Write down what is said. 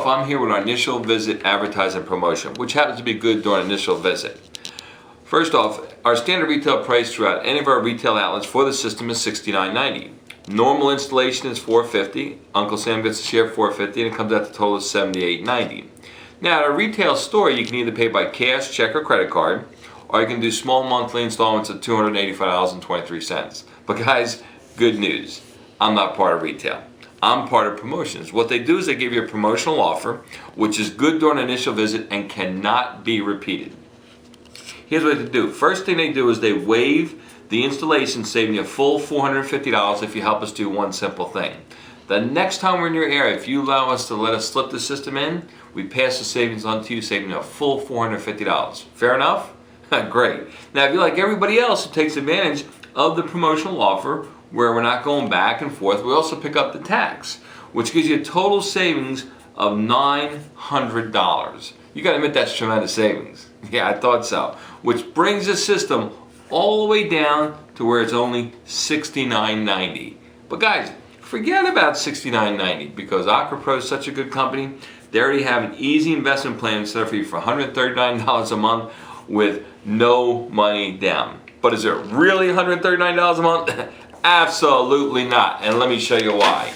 off, I'm here with our initial visit advertising promotion, which happens to be good during initial visit. First off, our standard retail price throughout any of our retail outlets for the system is $69.90. Normal installation is 450. Uncle Sam gets a share of 450 and it comes out to a total of $78.90. Now, at a retail store, you can either pay by cash, check, or credit card, or you can do small monthly installments of $285.23. But guys, good news. I'm not part of retail. I'm part of promotions. What they do is they give you a promotional offer, which is good during an initial visit and cannot be repeated. Here's what they do. First thing they do is they waive the installation, saving you a full $450 if you help us do one simple thing. The next time we're in your area, if you allow us to let us slip the system in, we pass the savings on to you, saving you a full $450. Fair enough? Great. Now, if you're like everybody else who takes advantage of the promotional offer, where we're not going back and forth, we also pick up the tax, which gives you a total savings of $900. You got to admit that's tremendous savings. Yeah, I thought so. Which brings the system all the way down to where it's only $69.90. But guys, forget about $69.90 because AquaPro is such a good company. They already have an easy investment plan set up for you for $139 a month with no money down. But is it really $139 a month? Absolutely not. And let me show you why.